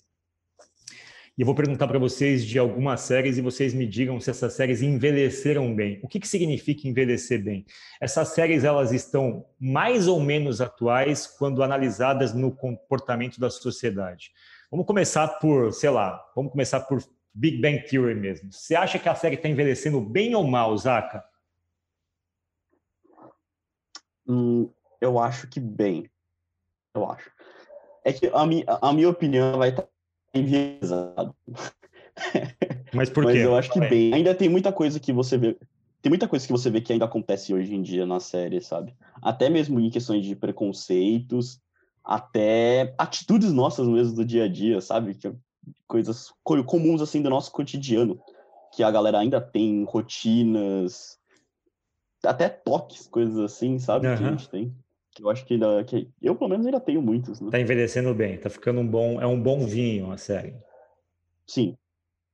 E eu vou perguntar para vocês de algumas séries e vocês me digam se essas séries envelheceram bem. O que, que significa envelhecer bem? Essas séries elas estão mais ou menos atuais quando analisadas no comportamento da sociedade. Vamos começar por, sei lá, vamos começar por Big Bang Theory mesmo. Você acha que a série está envelhecendo bem ou mal, Zaka? Hum, eu acho que bem. Eu acho. É que a, mi a minha opinião vai estar enviesado. Mas por quê? Mas eu acho que bem. Ainda tem muita coisa que você vê. Tem muita coisa que você vê que ainda acontece hoje em dia na série, sabe? Até mesmo em questões de preconceitos, até atitudes nossas mesmo do dia a dia, sabe? Que, é coisas comuns assim do nosso cotidiano, que a galera ainda tem rotinas, até toques, coisas assim, sabe? Uhum. Que a gente tem. Eu acho que ainda. Que eu, pelo menos, ainda tenho muitos. Né? Tá envelhecendo bem, tá ficando um bom. É um bom vinho a série. Sim.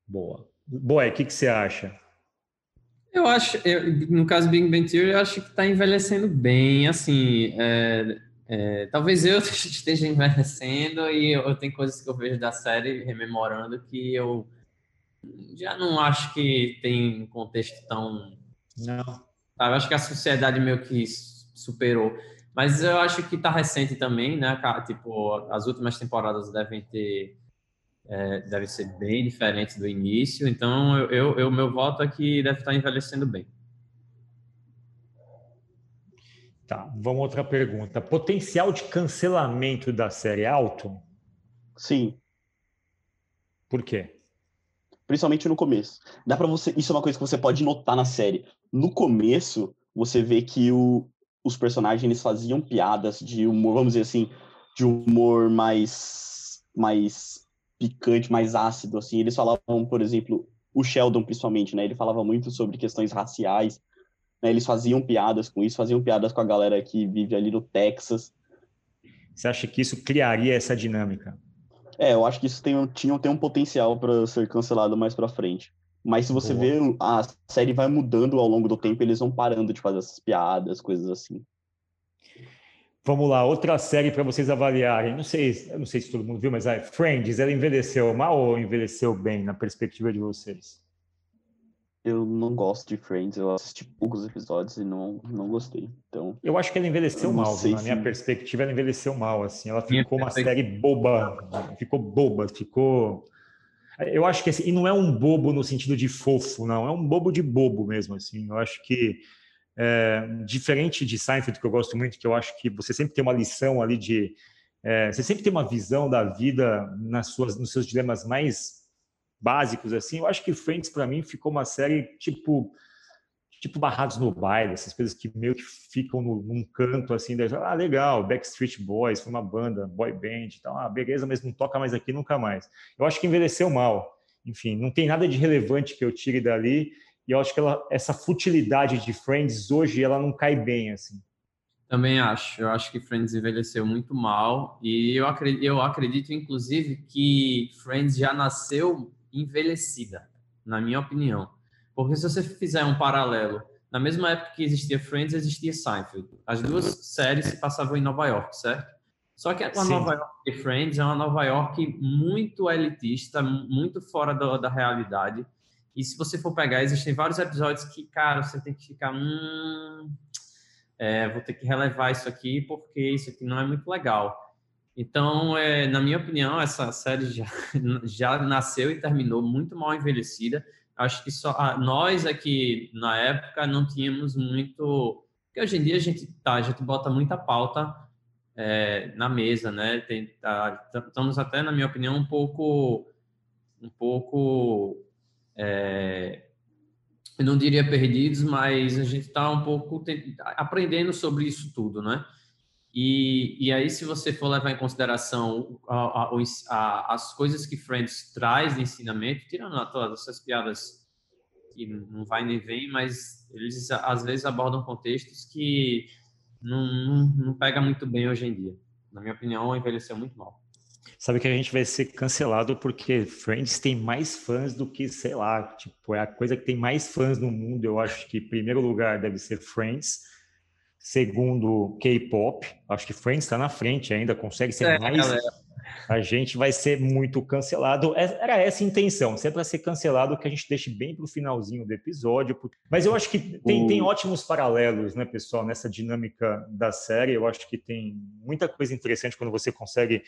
Boa. Boa, o que, que você acha? Eu acho, eu, no caso Big Bang Theory, eu acho que está envelhecendo bem, assim, é, é, talvez eu esteja envelhecendo e eu, eu, tenho coisas que eu vejo da série rememorando que eu já não acho que tem um contexto tão... Não. Sabe? Eu acho que a sociedade meio que superou. Mas eu acho que está recente também, né? Tipo, as últimas temporadas devem ter é, devem ser bem diferentes do início. Então, eu, eu, eu meu voto é que deve estar envelhecendo bem. Tá, vamos outra pergunta. Potencial de cancelamento da série é alto? Sim. Por quê? Principalmente no começo. Dá para você, isso é uma coisa que você pode notar na série. No começo, você vê que o, os personagens eles faziam piadas de humor, vamos dizer assim, de humor mais mais picante, mais ácido assim. Eles falavam, por exemplo, o Sheldon principalmente, né? Ele falava muito sobre questões raciais, né? Eles faziam piadas com isso, faziam piadas com a galera que vive ali no Texas. Você acha que isso criaria essa dinâmica? É, eu acho que isso tem, tinha, tem um potencial para ser cancelado mais para frente. Mas se você Boa. vê, a série vai mudando ao longo do tempo, eles vão parando de fazer essas piadas, coisas assim. Vamos lá, outra série para vocês avaliarem. Não sei, não sei se todo mundo viu, mas a Friends, ela envelheceu mal ou envelheceu bem na perspectiva de vocês? Eu não gosto de Friends, eu assisti poucos episódios e não, não gostei. Então, eu acho que ela envelheceu mal, na minha perspectiva, ela envelheceu mal assim. Ela ficou uma série boba, ficou boba, ficou eu acho que assim, e não é um bobo no sentido de fofo, não, é um bobo de bobo mesmo, assim. Eu acho que é, diferente de Seinfeld, que eu gosto muito, que eu acho que você sempre tem uma lição ali de. É, você sempre tem uma visão da vida nas suas, nos seus dilemas mais básicos, assim. Eu acho que Friends, para mim, ficou uma série tipo tipo Barrados no Baile, essas coisas que meio que ficam no, num canto assim, da, ah, legal, Backstreet Boys foi uma banda, boy band e tal, ah, beleza, mas não toca mais aqui nunca mais. Eu acho que envelheceu mal. enfim, não tem nada de relevante que eu tire dali. E eu acho que ela, essa futilidade de Friends hoje ela não cai bem assim. Também acho. Eu acho que Friends envelheceu muito mal e eu acredito, eu acredito inclusive que Friends já nasceu envelhecida, na minha opinião. Porque se você fizer um paralelo, na mesma época que existia Friends, existia Seinfeld. As duas séries se passavam em Nova York, certo? Só que a Sim. Nova York de Friends é uma Nova York muito elitista, muito fora do, da realidade. E se você for pegar, existem vários episódios que, cara, você tem que ficar. Hum, é, vou ter que relevar isso aqui porque isso aqui não é muito legal. Então, é, na minha opinião, essa série já, já nasceu e terminou muito mal envelhecida. Acho que só ah, nós aqui na época não tínhamos muito. Porque hoje em dia a gente tá, a gente bota muita pauta é, na mesa, né? Tem, tá, estamos até, na minha opinião, um pouco, um pouco é, eu não diria perdidos, mas a gente está um pouco aprendendo sobre isso tudo, né? E, e aí, se você for levar em consideração a, a, a, as coisas que Friends traz de ensinamento, tirando todas essas piadas que não vai nem vem, mas eles às vezes abordam contextos que não, não, não pega muito bem hoje em dia. Na minha opinião, envelheceu muito mal sabe que a gente vai ser cancelado porque Friends tem mais fãs do que, sei lá, tipo, é a coisa que tem mais fãs no mundo. Eu acho que, primeiro lugar, deve ser Friends. Segundo, K-pop. Acho que Friends está na frente ainda, consegue ser é, mais. Galera. A gente vai ser muito cancelado. É, era essa a intenção, se é para ser cancelado, que a gente deixe bem para o finalzinho do episódio. Mas eu acho que tem, tem ótimos paralelos, né, pessoal, nessa dinâmica da série. Eu acho que tem muita coisa interessante quando você consegue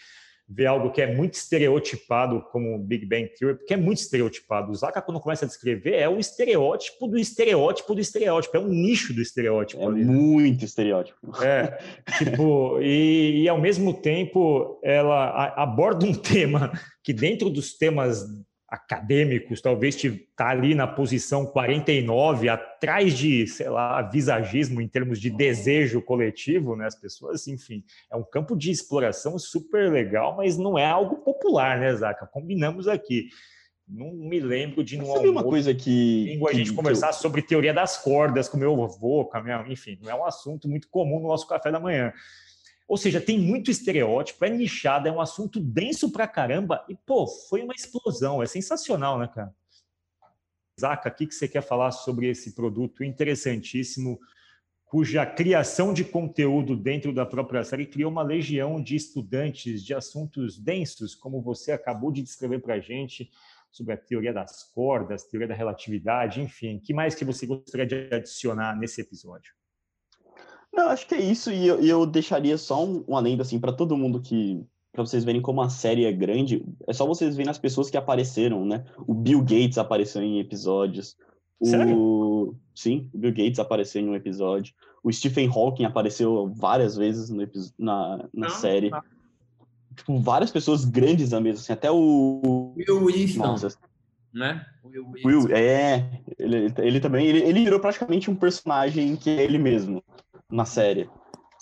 ver algo que é muito estereotipado como Big Bang Theory, porque é muito estereotipado. O Zaka, quando começa a descrever, é o estereótipo do estereótipo do estereótipo, é um nicho do estereótipo. É ali, né? muito estereótipo. É, tipo, e, e, ao mesmo tempo ela aborda um tema que dentro dos temas acadêmicos, talvez está ali na posição 49, atrás de, sei lá, visagismo em termos de desejo coletivo, né? As pessoas, enfim, é um campo de exploração super legal, mas não é algo popular, né, Zaca? Combinamos aqui. Não me lembro de não uma coisa que, a gente que, conversar eu... sobre teoria das cordas com meu avô, com a minha, enfim, não é um assunto muito comum no nosso café da manhã. Ou seja, tem muito estereótipo, é nichado, é um assunto denso pra caramba. E, pô, foi uma explosão. É sensacional, né, cara? Zaca, o que, que você quer falar sobre esse produto interessantíssimo, cuja criação de conteúdo dentro da própria série criou uma legião de estudantes de assuntos densos, como você acabou de descrever para a gente, sobre a teoria das cordas, teoria da relatividade, enfim. Que mais que você gostaria de adicionar nesse episódio? Não, acho que é isso, e eu, eu deixaria só um, um além assim, para todo mundo que. Pra vocês verem como a série é grande, é só vocês verem as pessoas que apareceram, né? O Bill Gates apareceu em episódios. Sério? O... Sim, o Bill Gates apareceu em um episódio. O Stephen Hawking apareceu várias vezes no, na, na não, série. Não. Tipo, várias pessoas grandes na mesa, assim, até o. Will. Nossa. Né? Will, Will, é. Ele, ele também. Ele, ele virou praticamente um personagem que é ele mesmo na série,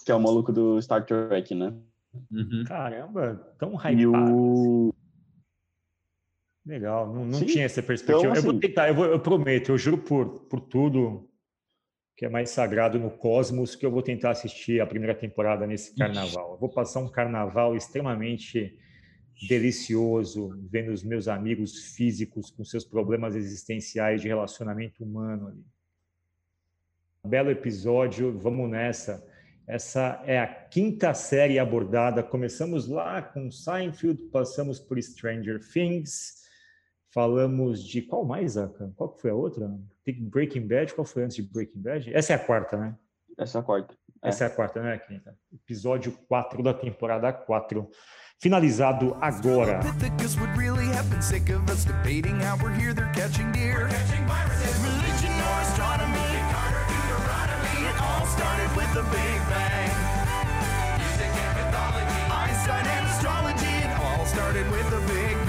que é o maluco do Star Trek, né? Uhum. Caramba, tão hypado. O... Legal, não, não tinha essa perspectiva. Então, assim, eu vou assim tentar, eu, vou, eu prometo, eu juro por, por tudo que é mais sagrado no cosmos, que eu vou tentar assistir a primeira temporada nesse carnaval. Eu vou passar um carnaval extremamente delicioso, vendo os meus amigos físicos com seus problemas existenciais de relacionamento humano ali belo episódio, vamos nessa. Essa é a quinta série abordada. Começamos lá com Seinfeld, passamos por Stranger Things, falamos de qual mais, Aka? Qual foi a outra? Breaking Bad, qual foi antes de Breaking Bad? Essa é a quarta, né? Essa é a quarta. É. Essa é a quarta, né, quinta? Episódio 4 da temporada 4. Finalizado agora. the Big Bang. Music and mythology, Einstein and astrology, it all started with the Big Bang.